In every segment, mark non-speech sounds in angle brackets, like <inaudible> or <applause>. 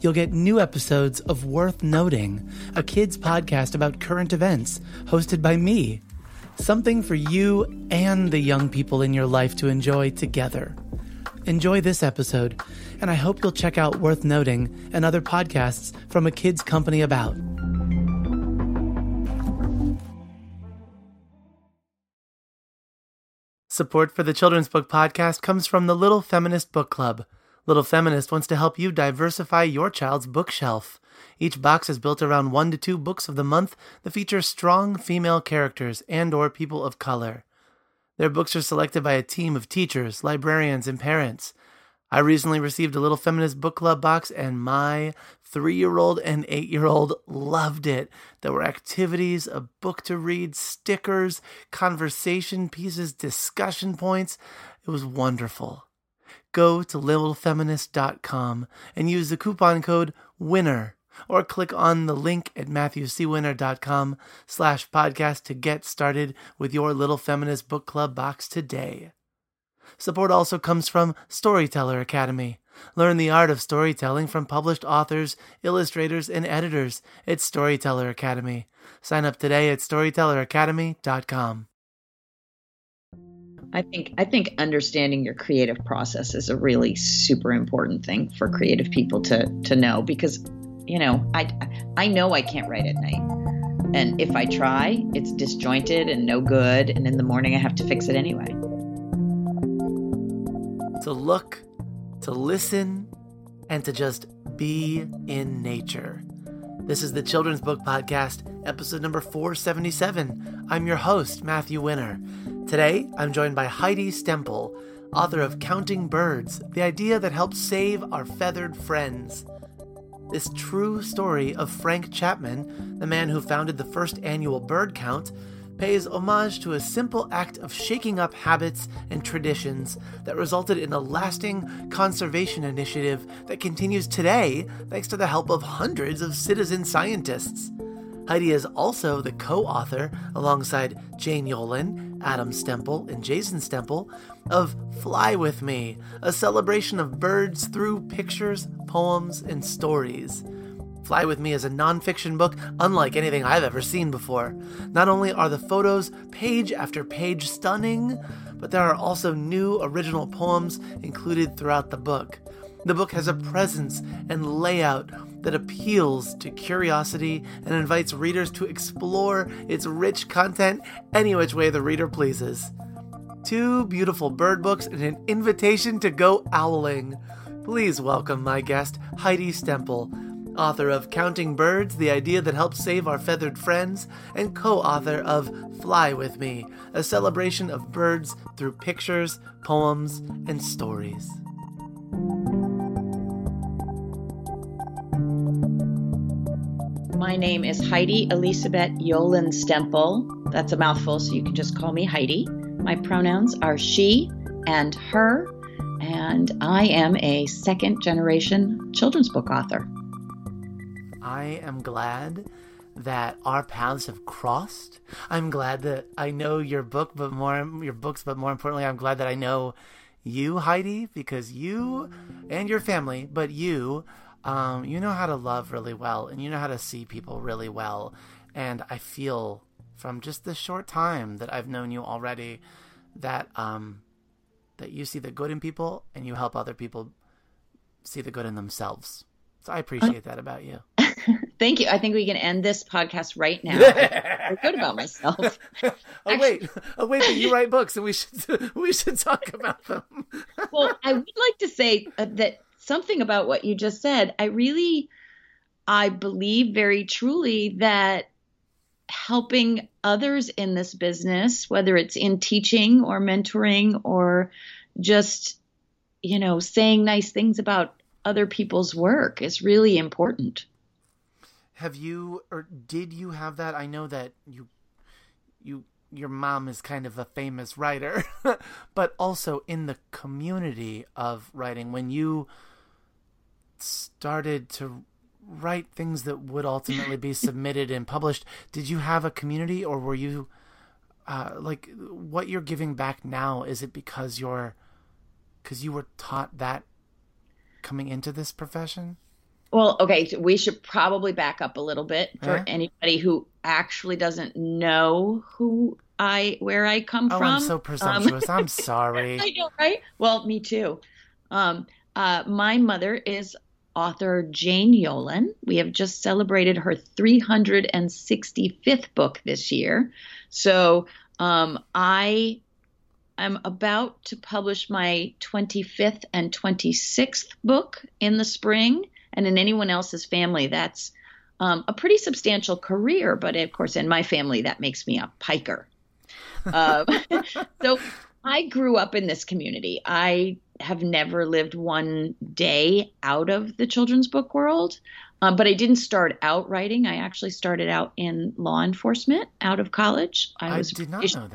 you'll get new episodes of Worth Noting, a kids podcast about current events, hosted by me. Something for you and the young people in your life to enjoy together. Enjoy this episode, and I hope you'll check out Worth Noting and other podcasts from a kids company about. Support for the Children's Book Podcast comes from the Little Feminist Book Club. Little Feminist wants to help you diversify your child's bookshelf. Each box is built around one to two books of the month that feature strong female characters and or people of color. Their books are selected by a team of teachers, librarians, and parents. I recently received a Little Feminist Book Club box, and my three year old and eight year old loved it. There were activities, a book to read, stickers, conversation pieces, discussion points. It was wonderful. Go to littlefeminist.com and use the coupon code WINNER or click on the link at matthewcwinner.com slash podcast to get started with your Little Feminist Book Club box today. Support also comes from Storyteller Academy. Learn the art of storytelling from published authors, illustrators, and editors at Storyteller Academy. Sign up today at storytelleracademy.com. I think I think understanding your creative process is a really super important thing for creative people to to know because you know, I I know I can't write at night. And if I try, it's disjointed and no good and in the morning I have to fix it anyway. To look, to listen, and to just be in nature. This is the Children's Book Podcast, episode number 477. I'm your host, Matthew Winner. Today, I'm joined by Heidi Stemple, author of Counting Birds The Idea That Helps Save Our Feathered Friends. This true story of Frank Chapman, the man who founded the first annual bird count, pays homage to a simple act of shaking up habits and traditions that resulted in a lasting conservation initiative that continues today thanks to the help of hundreds of citizen scientists. Heidi is also the co author, alongside Jane Yolen, Adam Stemple, and Jason Stemple, of Fly With Me, a celebration of birds through pictures, poems, and stories. Fly With Me is a nonfiction book unlike anything I've ever seen before. Not only are the photos page after page stunning, but there are also new original poems included throughout the book. The book has a presence and layout that appeals to curiosity and invites readers to explore its rich content any which way the reader pleases. Two beautiful bird books and an invitation to go owling. Please welcome my guest, Heidi Stemple, author of Counting Birds The Idea That Helps Save Our Feathered Friends, and co author of Fly With Me, a celebration of birds through pictures, poems, and stories. My name is Heidi Elisabeth Yolen Stemple. That's a mouthful, so you can just call me Heidi. My pronouns are she and her, and I am a second generation children's book author. I am glad that our paths have crossed. I'm glad that I know your book, but more your books, but more importantly, I'm glad that I know you, Heidi, because you and your family, but you um, you know how to love really well and you know how to see people really well. And I feel from just the short time that I've known you already that um, that you see the good in people and you help other people see the good in themselves. So I appreciate that about you. <laughs> Thank you. I think we can end this podcast right now. <laughs> I feel good about myself. <laughs> oh Actually, wait, oh wait, but you write books, and we should we should talk about them. well, I would like to say uh, that something about what you just said. I really, I believe very truly that helping others in this business, whether it's in teaching or mentoring or just, you know, saying nice things about other people's work is really important. Have you or did you have that? I know that you you your mom is kind of a famous writer, <laughs> but also in the community of writing when you started to write things that would ultimately be submitted and published, did you have a community or were you uh, like what you're giving back now is it because you're because you were taught that coming into this profession? Well, okay, so we should probably back up a little bit for anybody who actually doesn't know who I where I come oh, from. I'm so presumptuous. Um, I'm sorry. I know, right? Well, me too. Um, uh, my mother is author Jane Yolen. We have just celebrated her 365th book this year. So um, I am about to publish my 25th and 26th book in the spring. And in anyone else's family, that's um, a pretty substantial career. But of course, in my family, that makes me a piker. Uh, <laughs> so I grew up in this community. I have never lived one day out of the children's book world. Um, but I didn't start out writing. I actually started out in law enforcement out of college. I, was I did not know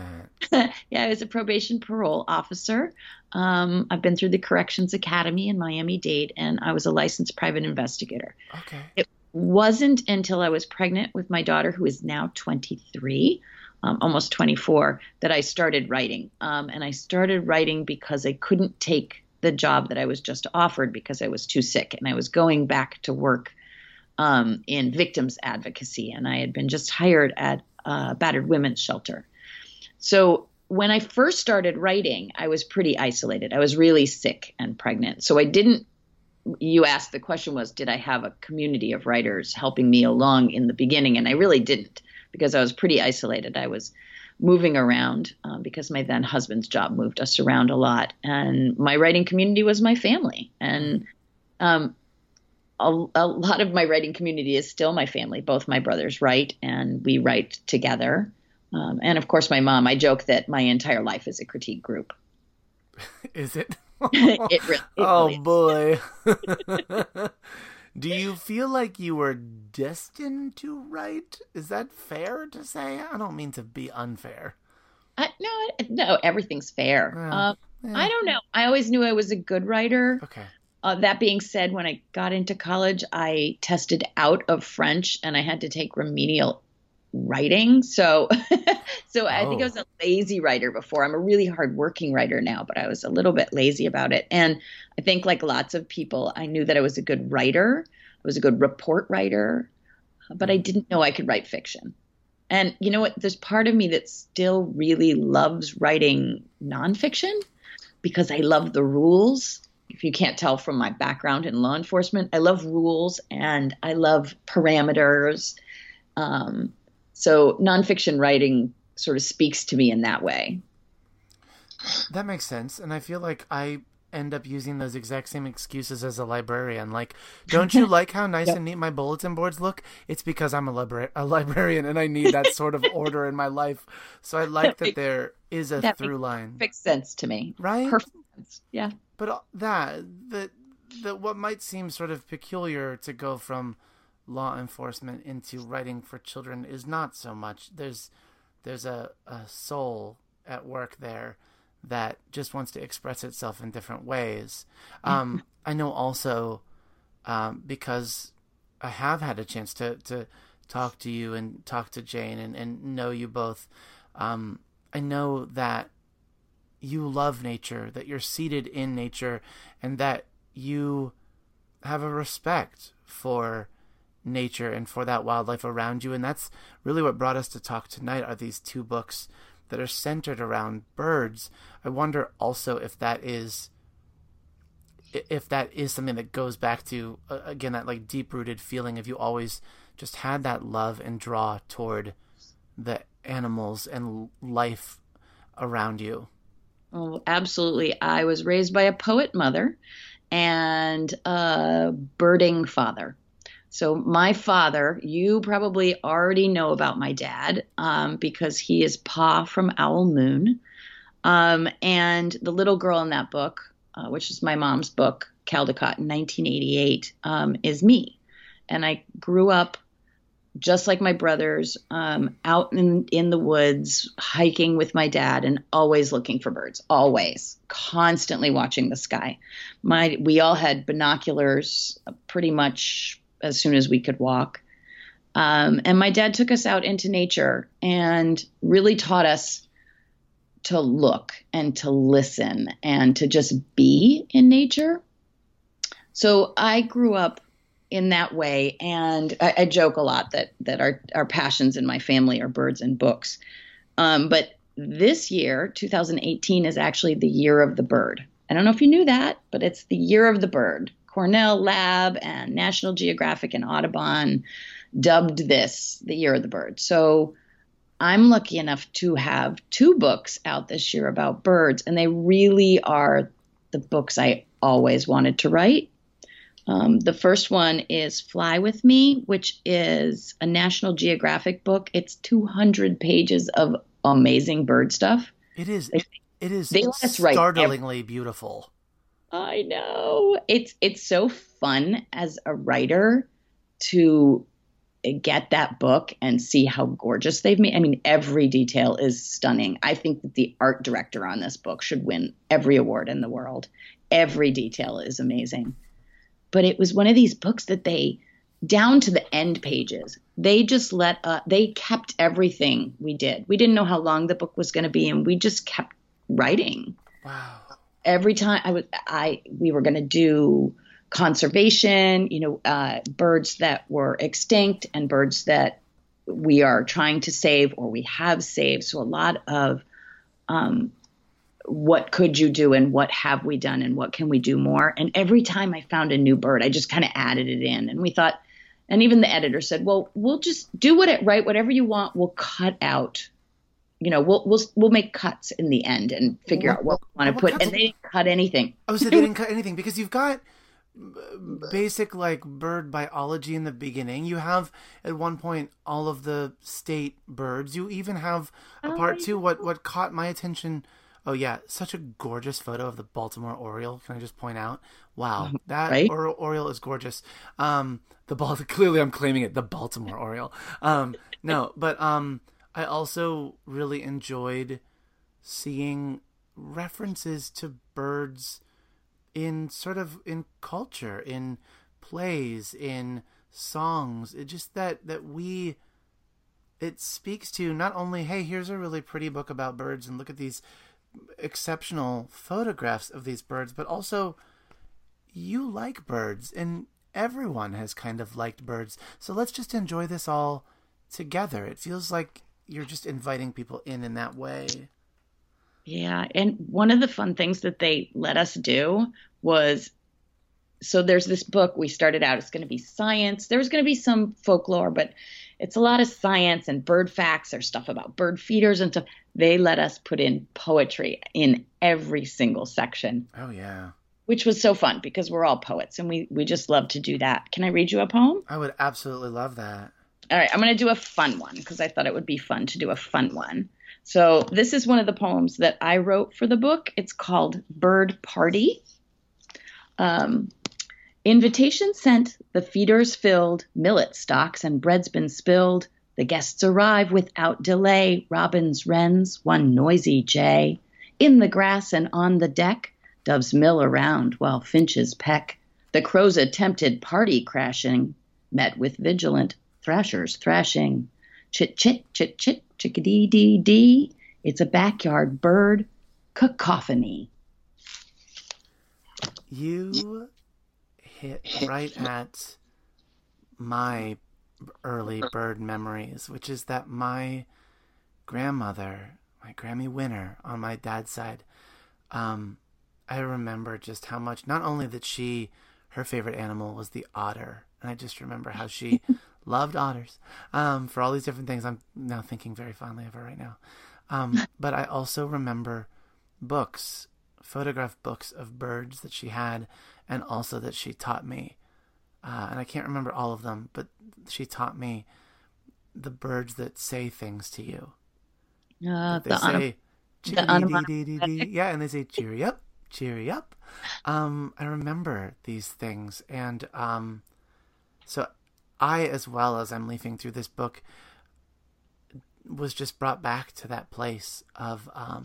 that. <laughs> yeah, I was a probation parole officer. Um, I've been through the Corrections Academy in Miami Dade, and I was a licensed private investigator. Okay. It wasn't until I was pregnant with my daughter, who is now 23, um, almost 24, that I started writing. Um, and I started writing because I couldn't take the job that I was just offered because I was too sick, and I was going back to work um, in victims advocacy, and I had been just hired at a battered women's shelter. So when I first started writing, I was pretty isolated. I was really sick and pregnant. So I didn't, you asked the question was, did I have a community of writers helping me along in the beginning? And I really didn't because I was pretty isolated. I was moving around um, because my then husband's job moved us around a lot. And my writing community was my family. And um, a, a, lot of my writing community is still my family. Both my brothers write, and we write together. Um, and of course, my mom. I joke that my entire life is a critique group. <laughs> is it? <laughs> it, really, it oh really <laughs> boy. <laughs> Do you feel like you were destined to write? Is that fair to say? I don't mean to be unfair. Uh, no, no, everything's fair. Yeah. Um, I don't know. I always knew I was a good writer. Okay. Uh, that being said, when I got into college, I tested out of French and I had to take remedial writing. So, <laughs> so I think I was a lazy writer before. I'm a really hardworking writer now, but I was a little bit lazy about it. And I think, like lots of people, I knew that I was a good writer. I was a good report writer, but I didn't know I could write fiction. And you know what? There's part of me that still really loves writing nonfiction because I love the rules if you can't tell from my background in law enforcement, I love rules and I love parameters. Um, so nonfiction writing sort of speaks to me in that way. That makes sense. And I feel like I end up using those exact same excuses as a librarian. Like, don't you <laughs> like how nice yep. and neat my bulletin boards look? It's because I'm a, libra- a librarian and I need that sort of order in my life. So I like that there is a that through line. Makes sense to me. Right? Perfect. Yeah. But uh, that that that what might seem sort of peculiar to go from law enforcement into writing for children is not so much. There's there's a, a soul at work there that just wants to express itself in different ways. Um, I know also um, because I have had a chance to, to talk to you and talk to Jane and, and know you both. Um, I know that you love nature, that you're seated in nature, and that you have a respect for nature and for that wildlife around you. And that's really what brought us to talk tonight are these two books that are centered around birds. I wonder also if that is if that is something that goes back to uh, again that like deep rooted feeling of you always just had that love and draw toward the animals and life around you. Oh, absolutely. I was raised by a poet mother and a birding father. So, my father, you probably already know about my dad um, because he is Pa from Owl Moon. Um, and the little girl in that book, uh, which is my mom's book, Caldecott in 1988, um, is me. And I grew up just like my brothers, um, out in, in the woods, hiking with my dad, and always looking for birds. Always, constantly watching the sky. My we all had binoculars, pretty much as soon as we could walk. Um, and my dad took us out into nature and really taught us to look and to listen and to just be in nature. So I grew up in that way, and I, I joke a lot that that our our passions in my family are birds and books. Um, but this year, 2018, is actually the year of the bird. I don't know if you knew that, but it's the year of the bird. Cornell Lab and National Geographic and Audubon dubbed this the year of the bird. So I'm lucky enough to have two books out this year about birds, and they really are the books I always wanted to write. Um, the first one is Fly With Me, which is a National Geographic book. It's 200 pages of amazing bird stuff. It is. It, it is startlingly every- beautiful. I know. It's it's so fun as a writer to get that book and see how gorgeous they've made. I mean, every detail is stunning. I think that the art director on this book should win every award in the world. Every detail is amazing. But it was one of these books that they down to the end pages. They just let uh, they kept everything we did. We didn't know how long the book was going to be and we just kept writing. Wow every time I was I we were going to do conservation, you know, uh, birds that were extinct and birds that we are trying to save or we have saved. So a lot of um, what could you do and what have we done and what can we do more? And every time I found a new bird, I just kind of added it in. And we thought, and even the editor said, well, we'll just do what it write whatever you want. We'll cut out you know, we'll we'll we'll make cuts in the end and figure what, out what we want to put. And they didn't cut anything. Oh, was they didn't <laughs> cut anything because you've got basic like bird biology in the beginning. You have at one point all of the state birds. You even have a oh, part two. What what caught my attention? Oh yeah, such a gorgeous photo of the Baltimore Oriole. Can I just point out? Wow, <laughs> that right? or- Oriole is gorgeous. Um, the ball <laughs> clearly I'm claiming it. The Baltimore Oriole. Um, no, but um I also really enjoyed seeing references to birds in sort of in culture, in plays, in songs. It just that that we it speaks to not only hey, here's a really pretty book about birds and look at these exceptional photographs of these birds, but also you like birds and everyone has kind of liked birds. So let's just enjoy this all together. It feels like you're just inviting people in in that way. Yeah, and one of the fun things that they let us do was so there's this book we started out it's going to be science there's going to be some folklore but it's a lot of science and bird facts or stuff about bird feeders and stuff. They let us put in poetry in every single section. Oh yeah. Which was so fun because we're all poets and we we just love to do that. Can i read you a poem? I would absolutely love that all right, I'm going to do a fun one because I thought it would be fun to do a fun one. So, this is one of the poems that I wrote for the book. It's called Bird Party. Um, invitation sent, the feeders filled, millet stocks and bread's been spilled. The guests arrive without delay. Robins, wrens, one noisy jay. In the grass and on the deck, doves mill around while finches peck. The crows attempted party crashing, met with vigilant thrashers thrashing. Chit chit chit chit chickadee dee dee. It's a backyard bird cacophony. You hit right at my early bird memories, which is that my grandmother, my Grammy winner on my dad's side, um, I remember just how much, not only that she, her favorite animal was the otter, and I just remember how she <laughs> loved otters um, for all these different things. I'm now thinking very fondly of her right now. Um, <laughs> but I also remember books, photograph books of birds that she had, and also that she taught me uh, and I can't remember all of them, but she taught me the birds that say things to you. Uh, They the say, the "Chickadee-dee-dee-dee-dee." yeah, and they say, cheery up, cheery up. Um, I remember these things. And um, so I, as well as I'm leafing through this book, was just brought back to that place of um,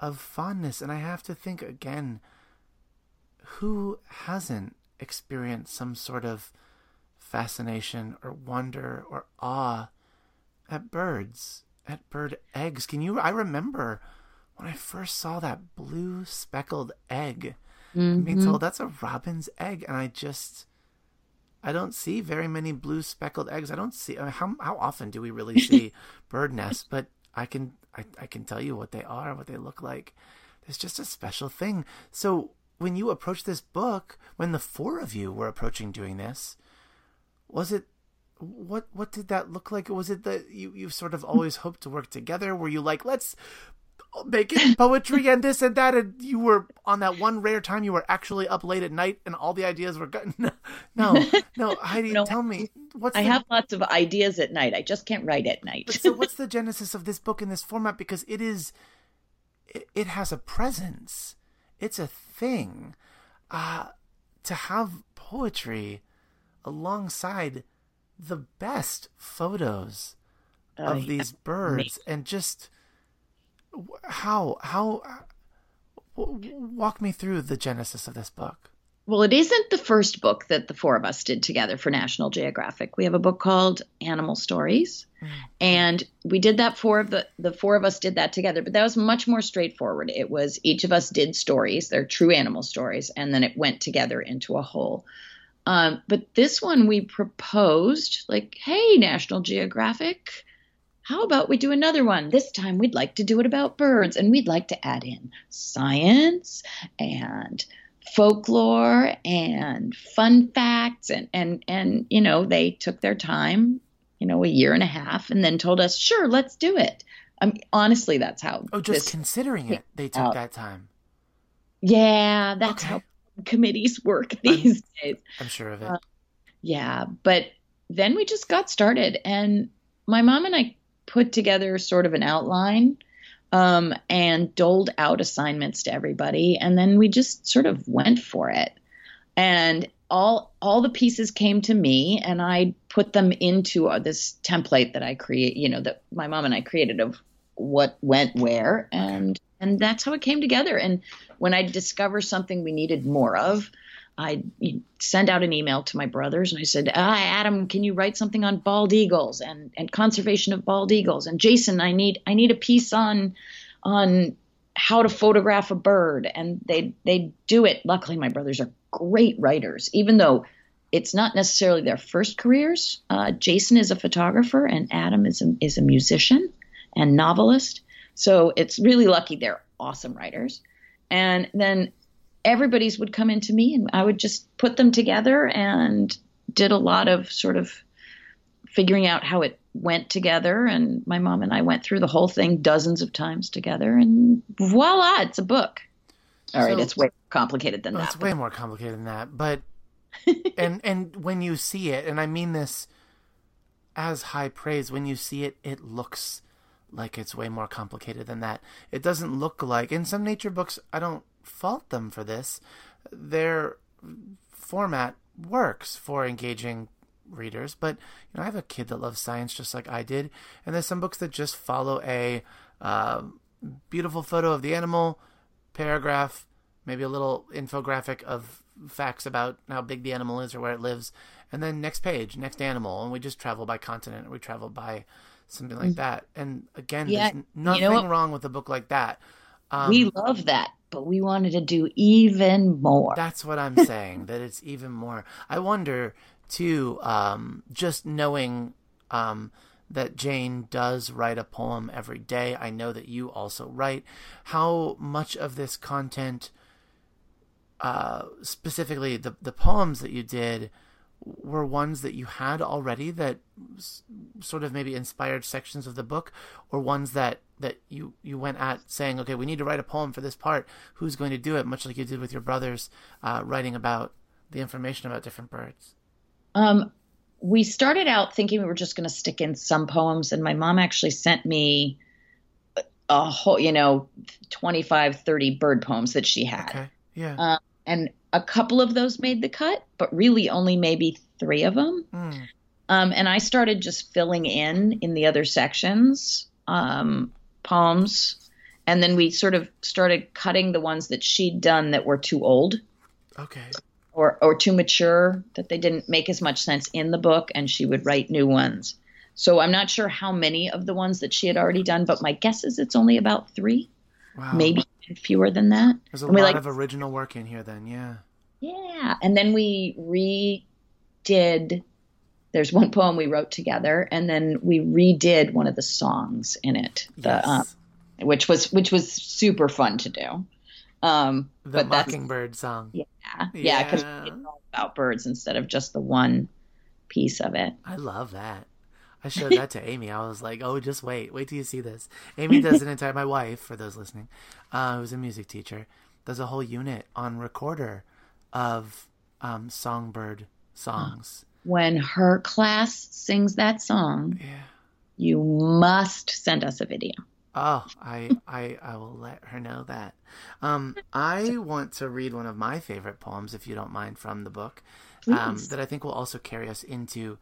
of fondness. And I have to think again, who hasn't experienced some sort of fascination or wonder or awe at birds, at bird eggs? Can you? I remember when I first saw that blue speckled egg. I'm being told that's a robin's egg, and I just. I don't see very many blue speckled eggs. I don't see I mean, how how often do we really see <laughs> bird nests, but I can I, I can tell you what they are, what they look like. There's just a special thing. So when you approach this book, when the four of you were approaching doing this, was it what what did that look like? Was it that you you sort of always hoped to work together? Were you like let's make it poetry and this and that, and you were on that one rare time you were actually up late at night and all the ideas were good? <laughs> No, no, no <laughs> Heidi, No, tell me what's I the, have lots of ideas at night. I just can't write at night. but so <laughs> what's the genesis of this book in this format? Because it is, it, it has a presence. It's a thing. Uh, to have poetry alongside the best photos Oh, of these birds and just how how walk me through the genesis of this book. Well, it isn't the first book that the four of us did together for National Geographic. We have a book called Animal Stories, and we did that four of the the four of us did that together. But that was much more straightforward. It was each of us did stories, they're true animal stories, and then it went together into a whole. Um, but this one we proposed, like, hey, National Geographic, how about we do another one? This time we'd like to do it about birds, and we'd like to add in science and folklore and fun facts and and and you know they took their time you know a year and a half and then told us sure let's do it um, honestly that's how Oh, just considering it, they took out. that time. yeah that's Okay. how committees work these days I'm sure of it. Uh, yeah but then we just got started and my mom and i put together sort of an outline um, and doled out assignments to everybody and then we just sort of went for it. And all all the pieces came to me and i put them into uh, this template that i create you know that my mom and i created of what went where and and that's how it came together. And when i discover something we needed more of I send out an email to my brothers and I said, ah, Adam, can you write something on bald eagles and, and conservation of bald eagles? And Jason, I need I need a piece on on how to photograph a bird. And they they do it. Luckily, my brothers are great writers, even though it's not necessarily their first careers. Uh, Jason is a photographer and Adam is a, is a musician and novelist. So it's really lucky they're awesome writers. And then everybody's would come into me and I would just put them together and did a lot of sort of figuring out how it went together and my mom and I went through the whole thing dozens of times together and voila it's a book. All right, So- it's way more complicated than Well, that. it's way more complicated than that, but <laughs> and and when you see it, and I mean this as high praise, when you see it, it looks like it's way more complicated than that. It doesn't look like in some nature books. I don't fault them for this. Their format works for engaging readers, but you know I have a kid that loves science just like I did, and there's some books that just follow a uh, beautiful photo of the animal, paragraph, maybe a little infographic of facts about how big the animal is or where it lives, and then next page, next animal, and we just travel by continent or we travel by something like that. And again, Yeah, there's nothing you know wrong with a book like that. Um, we love that, but we wanted to do even more. that's what I'm <laughs> saying. that it's even more. I wonder too. Um, just knowing um, that Jane does write a poem every day. I know that you also write. How much of this content, uh, specifically the the poems that you did, were ones that you had already that s- sort of maybe inspired sections of the book, or ones that that you you went at saying, okay, we need to write a poem for this part. Who's going to do it? Much like you did with your brothers, uh, writing about the information about different birds? Um, we started out thinking we were just going to stick in some poems, and my mom actually sent me a whole, you know, 25, 30 bird poems that she had. Okay. Yeah. Um, and a couple of those made the cut, but really only maybe three of them. Mm. Um, and I started just filling in in the other sections um, poems, and then we sort of started cutting the ones that she'd done that were too old Okay. or or too mature that they didn't make as much sense in the book, and she would write new ones. So I'm not sure how many of the ones that she had already done, but my guess is it's only about three, Wow. maybe fewer than that. There's a lot like- of original work in here then, yeah. Yeah. And then we redid there's one poem we wrote together and then we redid one of the songs in it. The Yes. um, which was which was super fun to do. Um the Mockingbird song. yeah. Yeah, because Yeah. it's all about birds instead of just the one piece of it. I love that. I showed that to <laughs> Amy. I was like, "Oh, just wait, wait till you see this." Amy does an entire. My wife, for those listening, uh, who's a music teacher, does a whole unit on recorder of um, songbird songs. When her class sings that song, Yeah. you must send us a video. Oh, I, I, I will let her know that. Um, I want to read one of my favorite poems, if you don't mind, from the book, um, that I think will also carry us into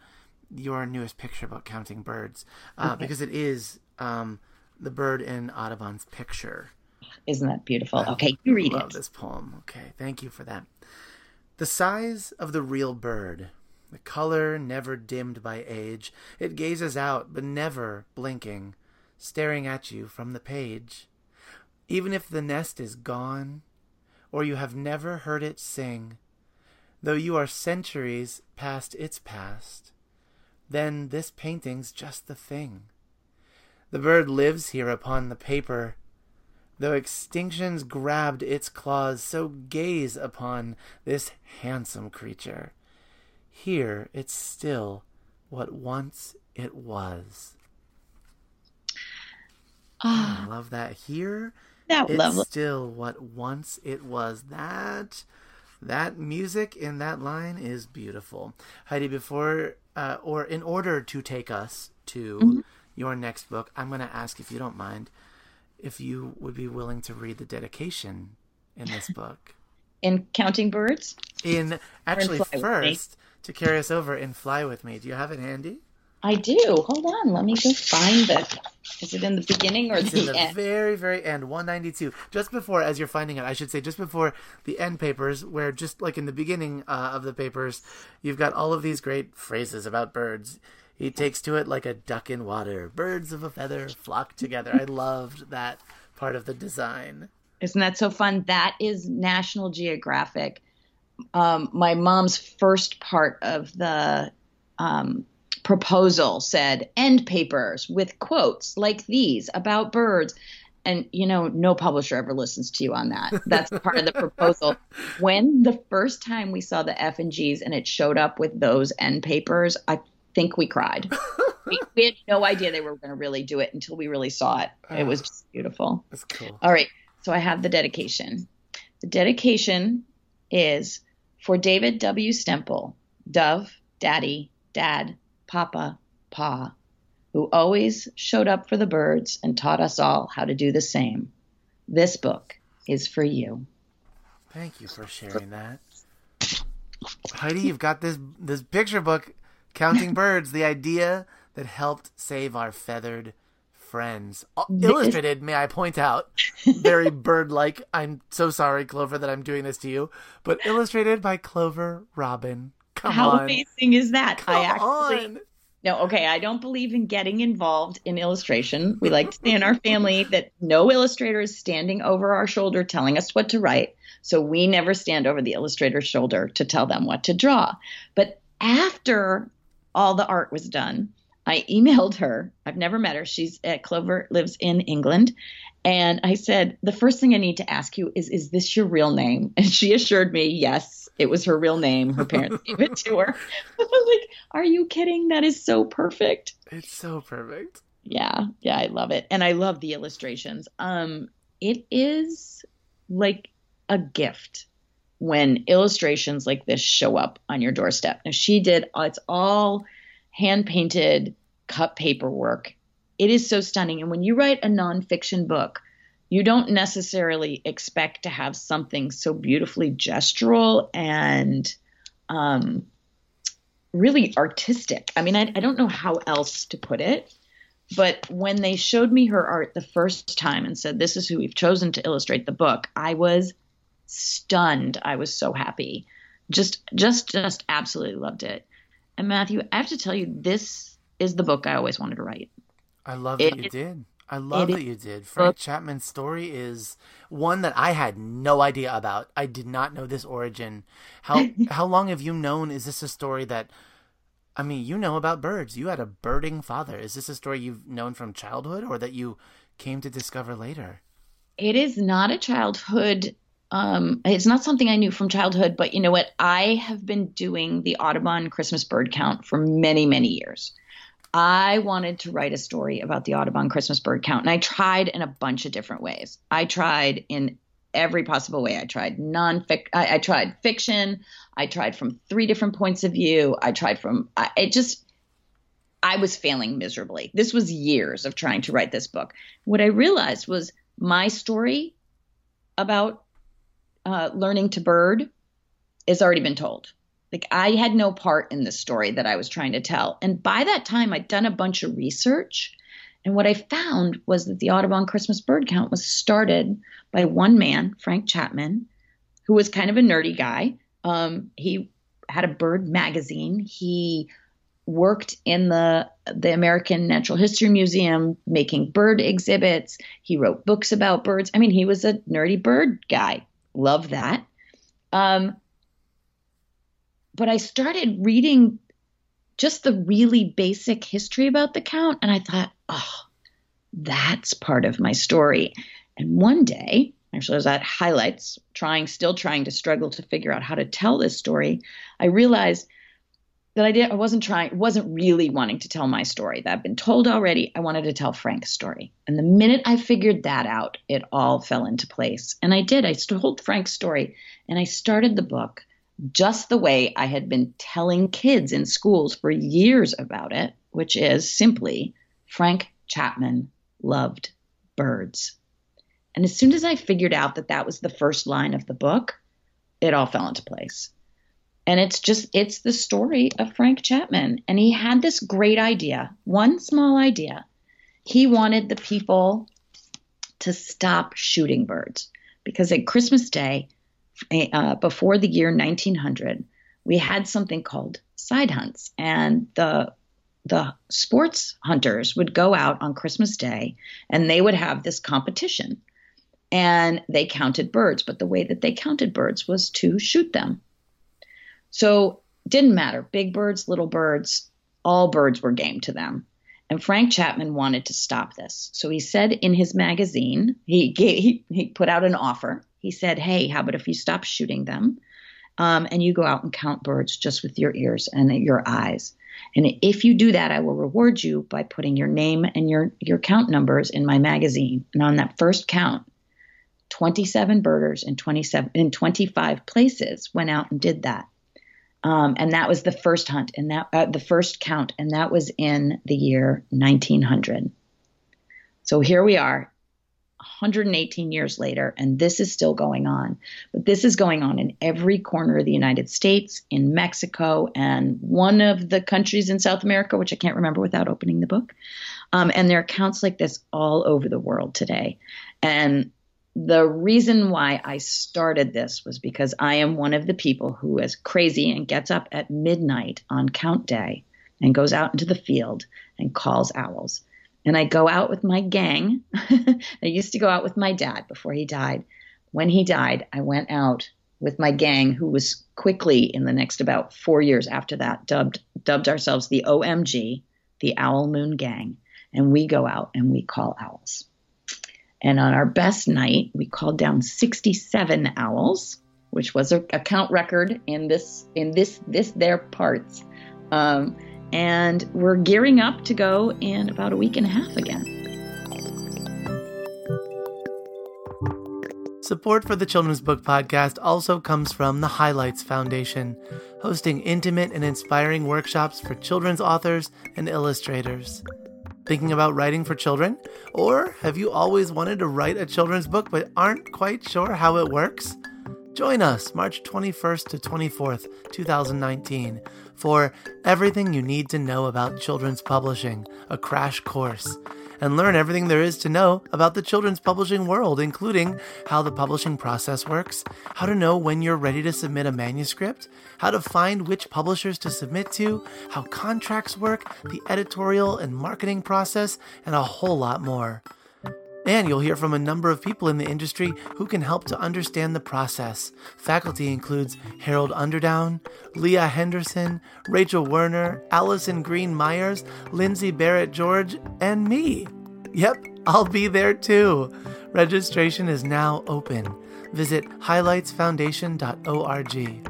your newest picture book, Counting Birds, uh, Okay. because it is um, the bird in Audubon's picture. Isn't that beautiful? I Okay, you read love it. Love this poem. Okay, thank you for that. The size of the real bird, the color never dimmed by age, it gazes out, but never blinking, staring at you from the page. Even if the nest is gone, or you have never heard it sing, though you are centuries past its past, then this painting's just the thing. The bird lives here upon the paper, though extinction's grabbed its claws, so gaze upon this handsome creature. Here it's still what once it was. I Ah, love that. Here that it's lovely. still what once it was. That that music in that line is beautiful. Heidi, before uh, or in order to take us to Mhm. your next book, I'm going to ask if you don't mind if you would be willing to read the dedication in this <laughs> book. In Counting Birds? In actually Me. first to carry us over in Fly with Me. Do you have it handy? I do. Hold on. Let me go find the. Is it in the beginning or It's in the the end? very, very end, 192. Just before, as you're finding it, I should say, just before the end papers, where just like in the beginning uh, of the papers, you've got all of these great phrases about birds. He takes to it like a duck in water. Birds of a feather flock together. I loved that part of the design. Isn't that so fun? That is National Geographic. Um, my mom's first part of the um, proposal said end papers with quotes like these about birds. And you know, no publisher ever listens to you on that. That's part of the proposal. <laughs> When the first time we saw the F and G's and it showed up with those end papers, I think we cried. <laughs> we, we had no idea they were going to really do it until we really saw it. It was just beautiful. That's cool. All right. So I have the dedication. The dedication is for David W. Stemple, Dove, Daddy, Dad, Papa, Pa, who always showed up for the birds and taught us all how to do the same. This book is for you. Thank you for sharing that. Heidi, you've got this this picture book, Counting Birds, the idea that helped save our feathered friends. Uh, Illustrated, may I point out, very <laughs> bird-like. I'm so sorry, Clover, that I'm doing this to you, but illustrated by Clover Robin. Come how on. amazing is that? Come I actually on. No, okay, I don't believe in getting involved in illustration. We like to say in our family <laughs> that no illustrator is standing over our shoulder telling us what to write. So we never stand over the illustrator's shoulder to tell them what to draw. But after all the art was done, I emailed her. I've never met her. She's at Clover, lives in England. And I said, the first thing I need to ask you is, is this your real name? <laughs> And she assured me, yes, it was her real name. Her parents <laughs> gave it to her. <laughs> I was like, are you kidding? That is so perfect. It's so perfect. Yeah, yeah, I love it. And I love the illustrations. Um, it is like a gift when illustrations like this show up on your doorstep. Now she did it's all hand painted cut paperwork. It is so stunning. And when you write a nonfiction book, you don't necessarily expect to have something so beautifully gestural and um, really artistic. I mean, I, I don't know how else to put it. But when they showed me her art the first time and said, This is who we've chosen to illustrate the book, I was stunned. I was so happy. Just just just absolutely loved it. And Matthew, I have to tell you, this is the book I always wanted to write. I love that you did. I love that you did. Frank Chapman's story is one that I had no idea about. I did not know this origin. How <laughs> how long have you known? Is this a story that I mean, you know about birds. You had a birding father. Is this a story you've known from childhood or that you came to discover later? It is not a childhood um, it's not something I knew from childhood, but you know what? I have been doing the Audubon Christmas bird count for many, many years. I wanted to write a story about the Audubon Christmas bird count, and I tried in a bunch of different ways. I tried in every possible way. I tried non I, I tried fiction. I tried from three different points of view. I tried from I, it just I was failing miserably. This was years of trying to write this book. What I realized was my story about uh, learning to bird has already been told. Like I had no part in the story that I was trying to tell. And by that time, I'd done a bunch of research. And what I found was that the Audubon Christmas bird count was started by one man, Frank Chapman, who was kind of a nerdy guy. Um, he had a bird magazine. He worked in the the American Natural History Museum making bird exhibits. He wrote books about birds. I mean, he was a nerdy bird guy. Love that. Um, but I started reading just the really basic history about the Count, and I thought, oh, that's part of my story. And one day, actually, I was at highlights, trying, still trying to struggle to figure out how to tell this story. I realized that I didn't I wasn't trying wasn't really wanting to tell my story that I've been told already. I wanted to tell Frank's story. And the minute I figured that out, it all fell into place. And I did. I told Frank's story and I started the book just the way I had been telling kids in schools for years about it, which is simply Frank Chapman loved birds. And as soon as I figured out that that was the first line of the book, it all fell into place. And it's just, it's the story of Frank Chapman. And he had this great idea, one small idea. He wanted the people to stop shooting birds because at Christmas Day, uh, before the year 1900, we had something called side hunts. And the the sports hunters would go out on Christmas Day and they would have this competition. And they counted birds, but the way that they counted birds was to shoot them. So didn't matter. Big birds, little birds, all birds were game to them. And Frank Chapman wanted to stop this. So he said in his magazine, he, gave, he, put out an offer. He said, Hey, how about if you stop shooting them um, and you go out and count birds just with your ears and your eyes? And if you do that, I will reward you by putting your name and your, your count numbers in my magazine. And on that first count, 27 birders in 27 in 25 places went out and did that. Um, and that was the first hunt, and that uh, the first count, and that was in the year 1900. So here we are, 118 years later, and this is still going on. But this is going on in every corner of the United States, in Mexico, and one of the countries in South America, which I can't remember without opening the book. Um, and there are counts like this all over the world today. And the reason why I started this was because I am one of the people who is crazy and gets up at midnight on count day and goes out into the field and calls owls. And I go out with my gang. <laughs> I used to go out with my dad before he died. When he died, I went out with my gang, who was quickly in the next about four years after that dubbed dubbed ourselves the OMG, the Owl Moon Gang, and we go out and we call owls. And on our best night, we called down 67 owls, which was a, a count record in this in this this their parts. Um, and we're gearing up to go in about a week and a half again. Support for the Children's Book Podcast also comes from the Highlights Foundation, hosting intimate and inspiring workshops for children's authors and illustrators. Thinking about writing for children? Or have you always wanted to write a children's book but aren't quite sure how it works? Join us March 21st to 24th, 2019, for Everything You Need to Know About Children's Publishing, a crash course and learn everything there is to know about the children's publishing world, including how the publishing process works, how to know when you're ready to submit a manuscript, how to find which publishers to submit to, how contracts work, the editorial and marketing process, and a whole lot more. And you'll hear from a number of people in the industry who can help to understand the process. Faculty includes Harold Underdown, Leah Henderson, Rachel Werner, Alison Green Myers, Lindsay Barrett George, and me. Yep, I'll be there too. Registration is now open. Visit highlightsfoundation.org.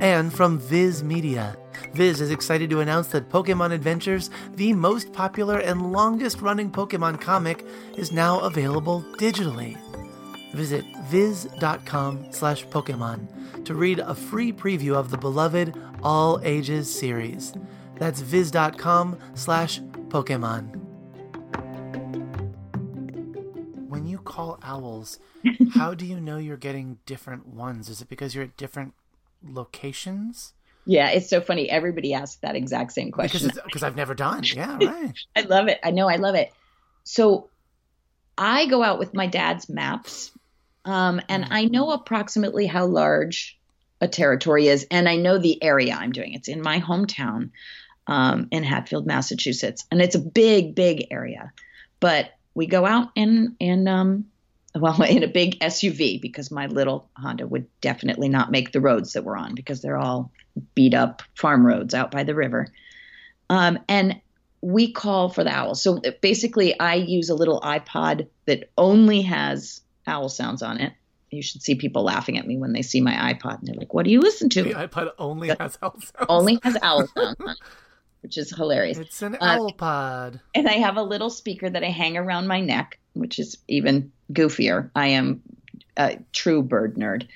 And from Viz Media. Viz is excited to announce that Pokemon Adventures, the most popular and longest running Pokemon comic, is now available digitally. Visit viz.com slash Pokemon to read a free preview of the beloved All Ages series. That's viz.com slash Pokemon. When you call owls, <laughs> how do you know you're getting different ones? Is it because you're at different locations? Yeah, it's so funny. Everybody asks that exact same question. Because I've never done. <laughs> Yeah, right. I love it. I know. I love it. So I go out with my dad's maps, um, and I know approximately how large a territory is, and I know the area I'm doing. It's in my hometown um, in Hatfield, Massachusetts, and it's a big, big area. But we go out in in um, well, <laughs> in a big SUV because my little Honda would definitely not make the roads that we're on because they're all beat up farm roads out by the river. Um, and we call for the owl. So basically, I use a little iPod that only has owl sounds on it. You should see people laughing at me when they see my iPod and they're like, "What do you listen to?" The iPod only has owl sounds. Only has owl sounds on it, <laughs> which is hilarious. It's an uh, owl pod. And I have a little speaker that I hang around my neck, which is even goofier. I am a true bird nerd.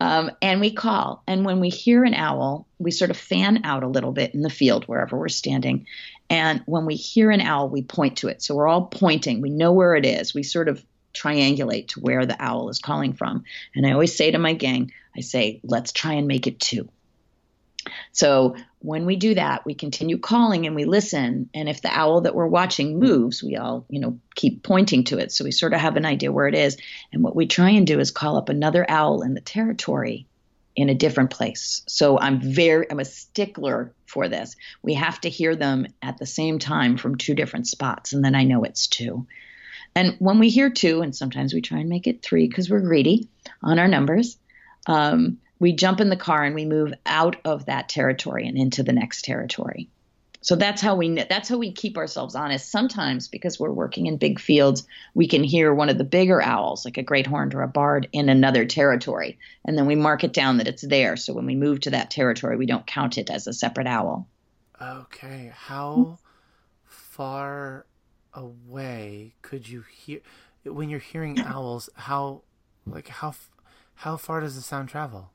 Um, and we call. And when we hear an owl, we sort of fan out a little bit in the field wherever we're standing. And when we hear an owl, we point to it. So we're all pointing. We know where it is. We sort of triangulate to where the owl is calling from. And I always say to my gang, I say, let's try and make it two. So when we do that, we continue calling and we listen. And if the owl that we're watching moves, we all, you know, keep pointing to it. So we sort of have an idea where it is. And what we try and do is call up another owl in the territory in a different place. So I'm very, I'm a stickler for this. We have to hear them at the same time from two different spots. And then I know it's two. And when we hear two, and sometimes we try and make it three because we're greedy on our numbers, um, we jump in the car and we move out of that territory and into the next territory. So that's how we that's how we keep ourselves honest. Sometimes because we're working in big fields, we can hear one of the bigger owls, like a great horned or a barred, in another territory, and then we mark it down that it's there. So when we move to that territory, we don't count it as a separate owl. Okay, how hmm. far away could you hear when you're hearing owls? How like how how far does the sound travel?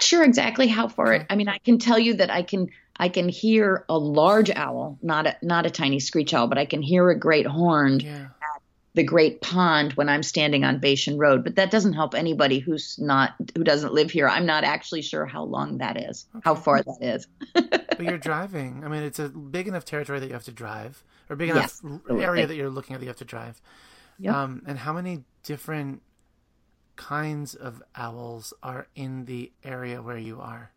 Not sure exactly how far it. I mean, I can tell you that I can I can hear a large owl, not a not a tiny screech owl, but I can hear a great horned Yeah. at the Great Pond when I'm standing on Bashan Road. But that doesn't help anybody who's not who doesn't live here. I'm not actually sure how long that is, how far that is. <laughs> But you're driving. I mean, it's a big enough territory that you have to drive, or big enough Yes, area that you're looking at that you have to drive. Yep. Um, and how many different kinds of owls are in the area where you are?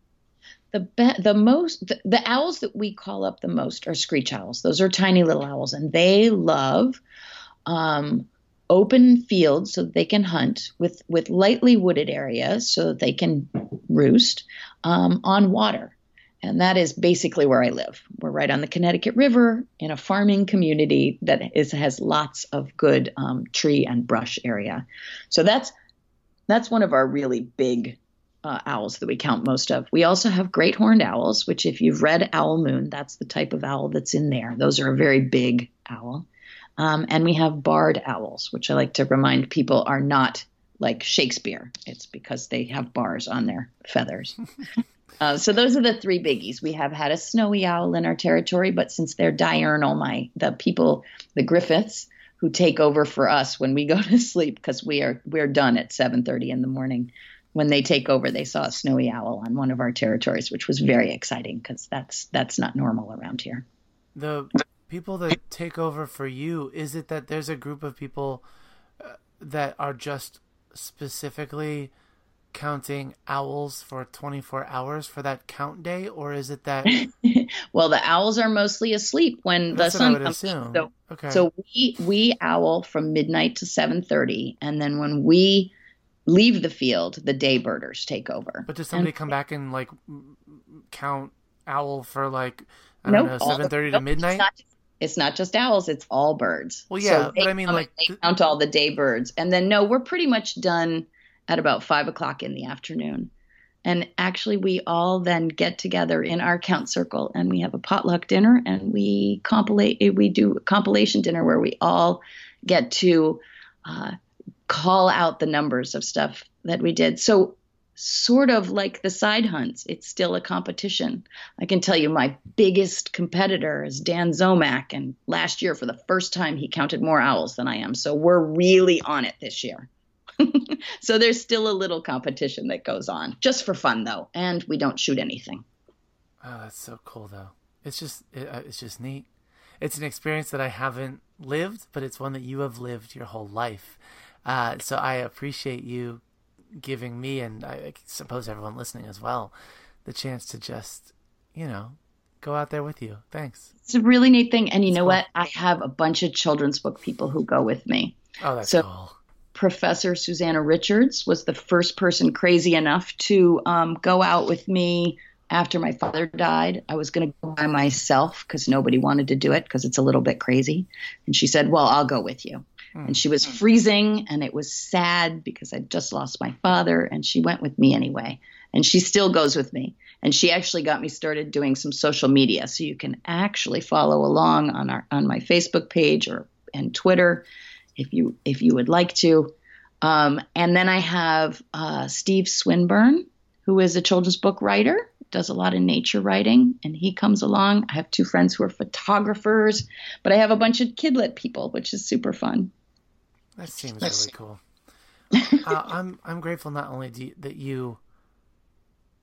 The be- the most the, the owls that we call up the most are screech owls. Those are tiny little owls, and they love um, open fields so that they can hunt with with lightly wooded areas so that they can roost um, on water. And that is basically where I live. We're right on the Connecticut River in a farming community that is has lots of good um, tree and brush area. So that's that's one of our really big uh, owls that we count most of. We also have great horned owls, which, if you've read Owl Moon, that's the type of owl that's in there. Those are a very big owl. Um, and we have barred owls, which I like to remind people are not like Shakespeare. It's because they have bars on their feathers. <laughs> uh, so those are the three biggies. We have had a snowy owl in our territory, but since they're diurnal, my the people, the Griffiths, who take over for us when we go <laughs> to sleep because we are we're done at 7:30 in the morning. When they take over, they saw a snowy owl on one of our territories, which was very exciting because that's that's not normal around here. The people that take over for you, is it that there's a group of people uh, that are just specifically counting owls for 24 hours for that count day or is it that <laughs> well the owls are mostly asleep when the sun comes so, okay. so we we owl from midnight to 7:30 and then when we leave the field the day birders take over. But does somebody and, come back and like count owl for like I don't know 7:30 to nope, midnight? it's not, just owls it's all birds. Well yeah so but I mean like they count all the day birds. And then no we're pretty much done at about five o'clock in the afternoon. And actually, we all then get together in our count circle and we have a potluck dinner and we compilate, we do a compilation dinner where we all get to uh, call out the numbers of stuff that we did. So, sort of like the side hunts, it's still a competition. I can tell you my biggest competitor is Dan Zomack. And last year, for the first time, he counted more owls than I am. So, we're really on it this year. <laughs> so there's still a little competition that goes on, just for fun though, and we don't shoot anything. Oh, that's so cool though. It's just it, uh, it's just neat. It's an experience that I haven't lived, but it's one that you have lived your whole life. Uh, so I appreciate you giving me and I suppose everyone listening as well the chance to just you know go out there with you. Thanks. It's a really neat thing, and you it's know cool. what? I have a bunch of children's book people who go with me. Oh, that's so, cool. Professor Susanna Richards was the first person crazy enough to um, go out with me after my father died. I was going to go by myself because nobody wanted to do it because it's a little bit crazy. And she said, Well, I'll go with you. Mm. And she was freezing and it was sad because I'd just lost my father. And she went with me anyway. And she still goes with me. And she actually got me started doing some social media. So you can actually follow along on our on my Facebook page or and Twitter if you if you would like to. Um, and then I have uh, Steve Swinburne, who is a children's book writer, does a lot of nature writing, and he comes along. I have two friends who are photographers, but I have a bunch of kidlet people, which is super fun. That seems really <laughs> cool. <laughs> uh, I'm I'm grateful not only you, that you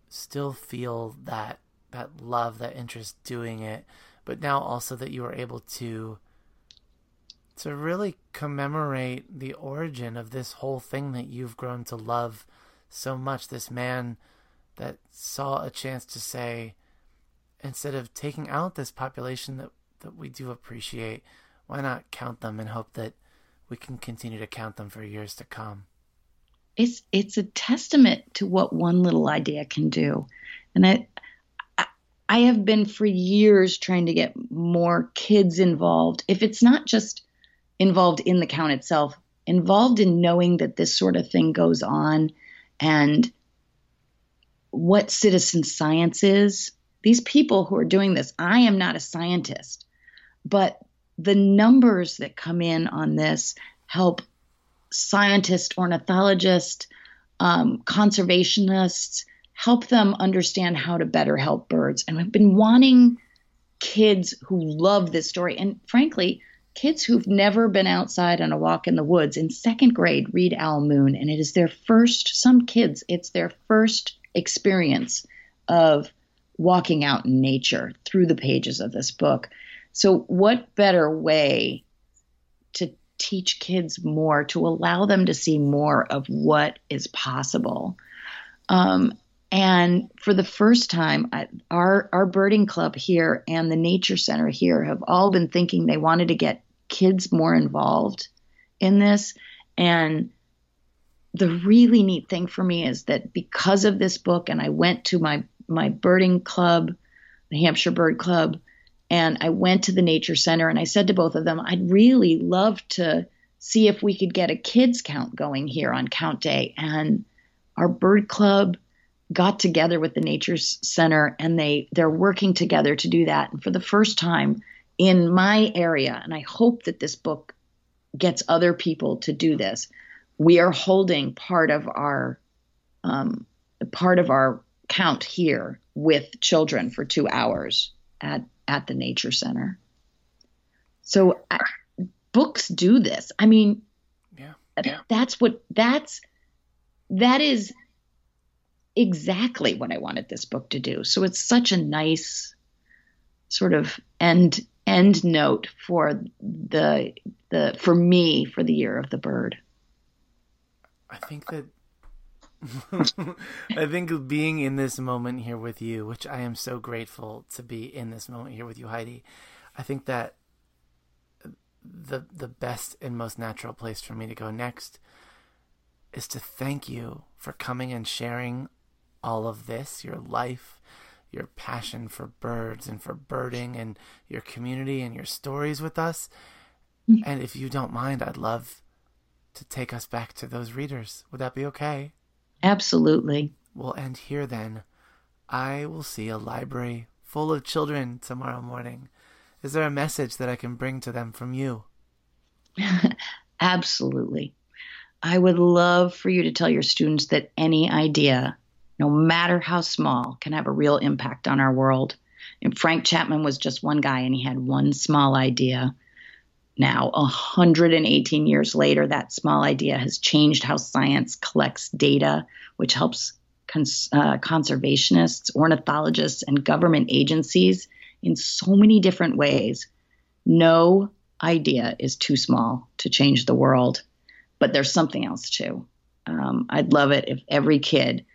still feel that that love, that interest doing it, but now also that you are able to to really commemorate the origin of this whole thing that you've grown to love so much. This man that saw a chance to say, instead of taking out this population that, that we do appreciate, why not count them and hope that we can continue to count them for years to come? It's it's a testament to what one little idea can do, and I I have been for years trying to get more kids involved. If it's not just involved in the count itself, involved in knowing that this sort of thing goes on and what citizen science is. These people who are doing this, I am not a scientist, but the numbers that come in on this help scientists, ornithologists, um, conservationists, help them understand how to better help birds. And I've been wanting kids who love this story. And frankly, kids who've never been outside on a walk in the woods in second grade read Owl Moon, and it is their first, some kids, it's their first experience of walking out in nature through the pages of this book. So, what better way to teach kids more, to allow them to see more of what is possible? Um, and for the first time, I, our our birding club here and the nature center here have all been thinking they wanted to get kids more involved in this. And the really neat thing for me is that because of this book, and I went to my my birding club, the Hampshire Bird Club, and I went to the nature center, and I said to both of them, I'd really love to see if we could get a kids count going here on count day. And our bird club got together with the nature center and they they're working together to do that and for the first time in my area and i hope that this book gets other people to do this we are holding part of our um, part of our count here with children for two hours at at the nature center. So uh, books do this. I mean, Yeah. yeah. that's what that's that is exactly what I wanted this book to do. So it's such a nice sort of end end note for the the for me for the year of the bird. I think that <laughs> I think being in this moment here with you, which I am so grateful to be in this moment here with you, Heidi. I think that the the best and most natural place for me to go next is to thank you for coming and sharing all of this, your life, your passion for birds and for birding and your community and your stories with us. Mm. And if you don't mind, I'd love to take us back to those readers. Would that be okay? Absolutely. We'll end here then. I will see a library full of children tomorrow morning. Is there a message that I can bring to them from you? <laughs> Absolutely. I would love for you to tell your students that any idea, no matter how small, can have a real impact on our world. And Frank Chapman was just one guy and he had one small idea. Now, 118 years later, that small idea has changed how science collects data, which helps cons- uh, conservationists, ornithologists, and government agencies in so many different ways. No idea is too small to change the world, but there's something else too. Um, I'd love it if every kid,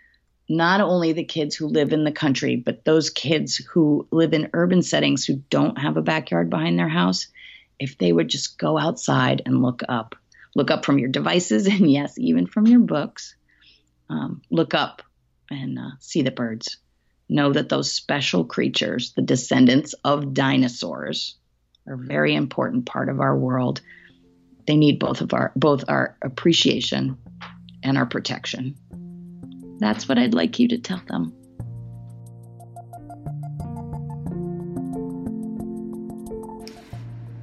not only the kids who live in the country, but those kids who live in urban settings who don't have a backyard behind their house, if they would just go outside and look up, look up from your devices, <laughs> and yes, even from your books, um, look up and uh, see the birds. Know that those special creatures, the descendants of dinosaurs, are a very important part of our world. They need both of our both our appreciation and our protection. That's what I'd like you to tell them.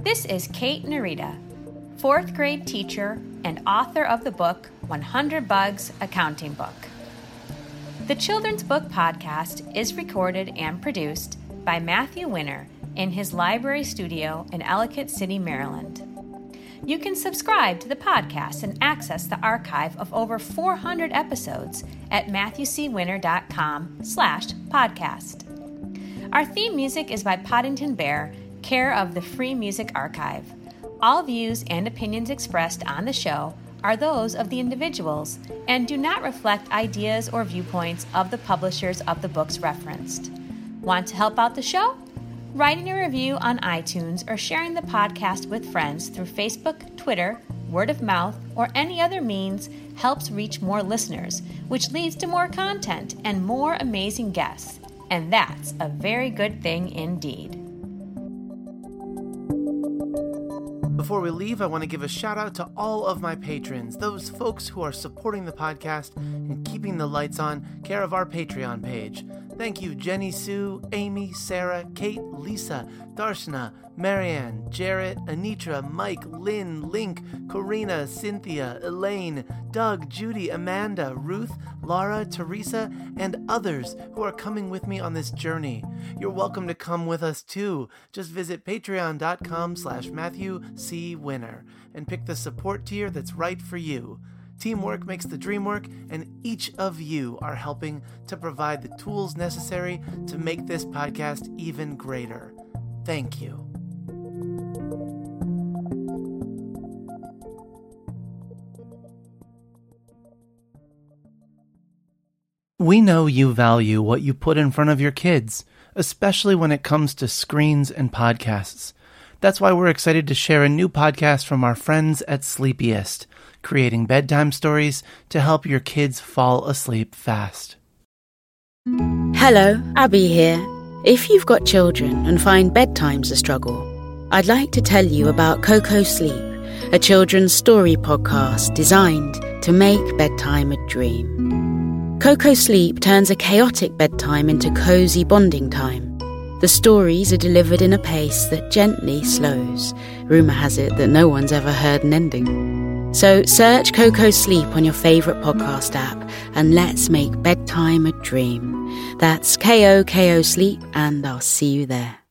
This is Kate Narita, fourth grade teacher and author of the book 100 Bugs A Counting Book. The Children's Book Podcast is recorded and produced by Matthew Winner in his library studio in Ellicott City, Maryland. You can subscribe to the podcast and access the archive of over 400 episodes at matthewcwinner.com slash podcast. Our theme music is by Poddington Bear, care of the Free Music Archive. All views and opinions expressed on the show are those of the individuals and do not reflect ideas or viewpoints of the publishers of the books referenced. Want to help out the show? Writing a review on iTunes or sharing the podcast with friends through Facebook, Twitter, word of mouth, or any other means helps reach more listeners, which leads to more content and more amazing guests. And that's a very good thing indeed. Before we leave, I want to give a shout out to all of my patrons, those folks who are supporting the podcast and keeping the lights on, care of our Patreon page. Thank you, Jenny Sue, Amy, Sarah, Kate, Lisa, Darshana, Marianne, Jarrett, Anitra, Mike, Lynn, Link, Karina, Cynthia, Elaine, Doug, Judy, Amanda, Ruth, Laura, Teresa, and others who are coming with me on this journey. You're welcome to come with us too. Just visit patreon.com slash Matthew C. Winner and pick the support tier that's right for you. Teamwork makes the dream work, and each of you are helping to provide the tools necessary to make this podcast even greater. Thank you. We know you value what you put in front of your kids, especially when it comes to screens and podcasts. That's why we're excited to share a new podcast from our friends at Sleepiest, creating bedtime stories to help your kids fall asleep fast. Hello, Abby here. If you've got children and find bedtime's a struggle, I'd like to tell you about Koko Sleep, a children's story podcast designed to make bedtime a dream. Koko Sleep turns a chaotic bedtime into cozy bonding time. The stories are delivered in a pace that gently slows. Rumour has it that no one's ever heard an ending. So search Koko Sleep on your favorite podcast app and let's make bedtime a dream. That's K O K O Sleep, and I'll see you there.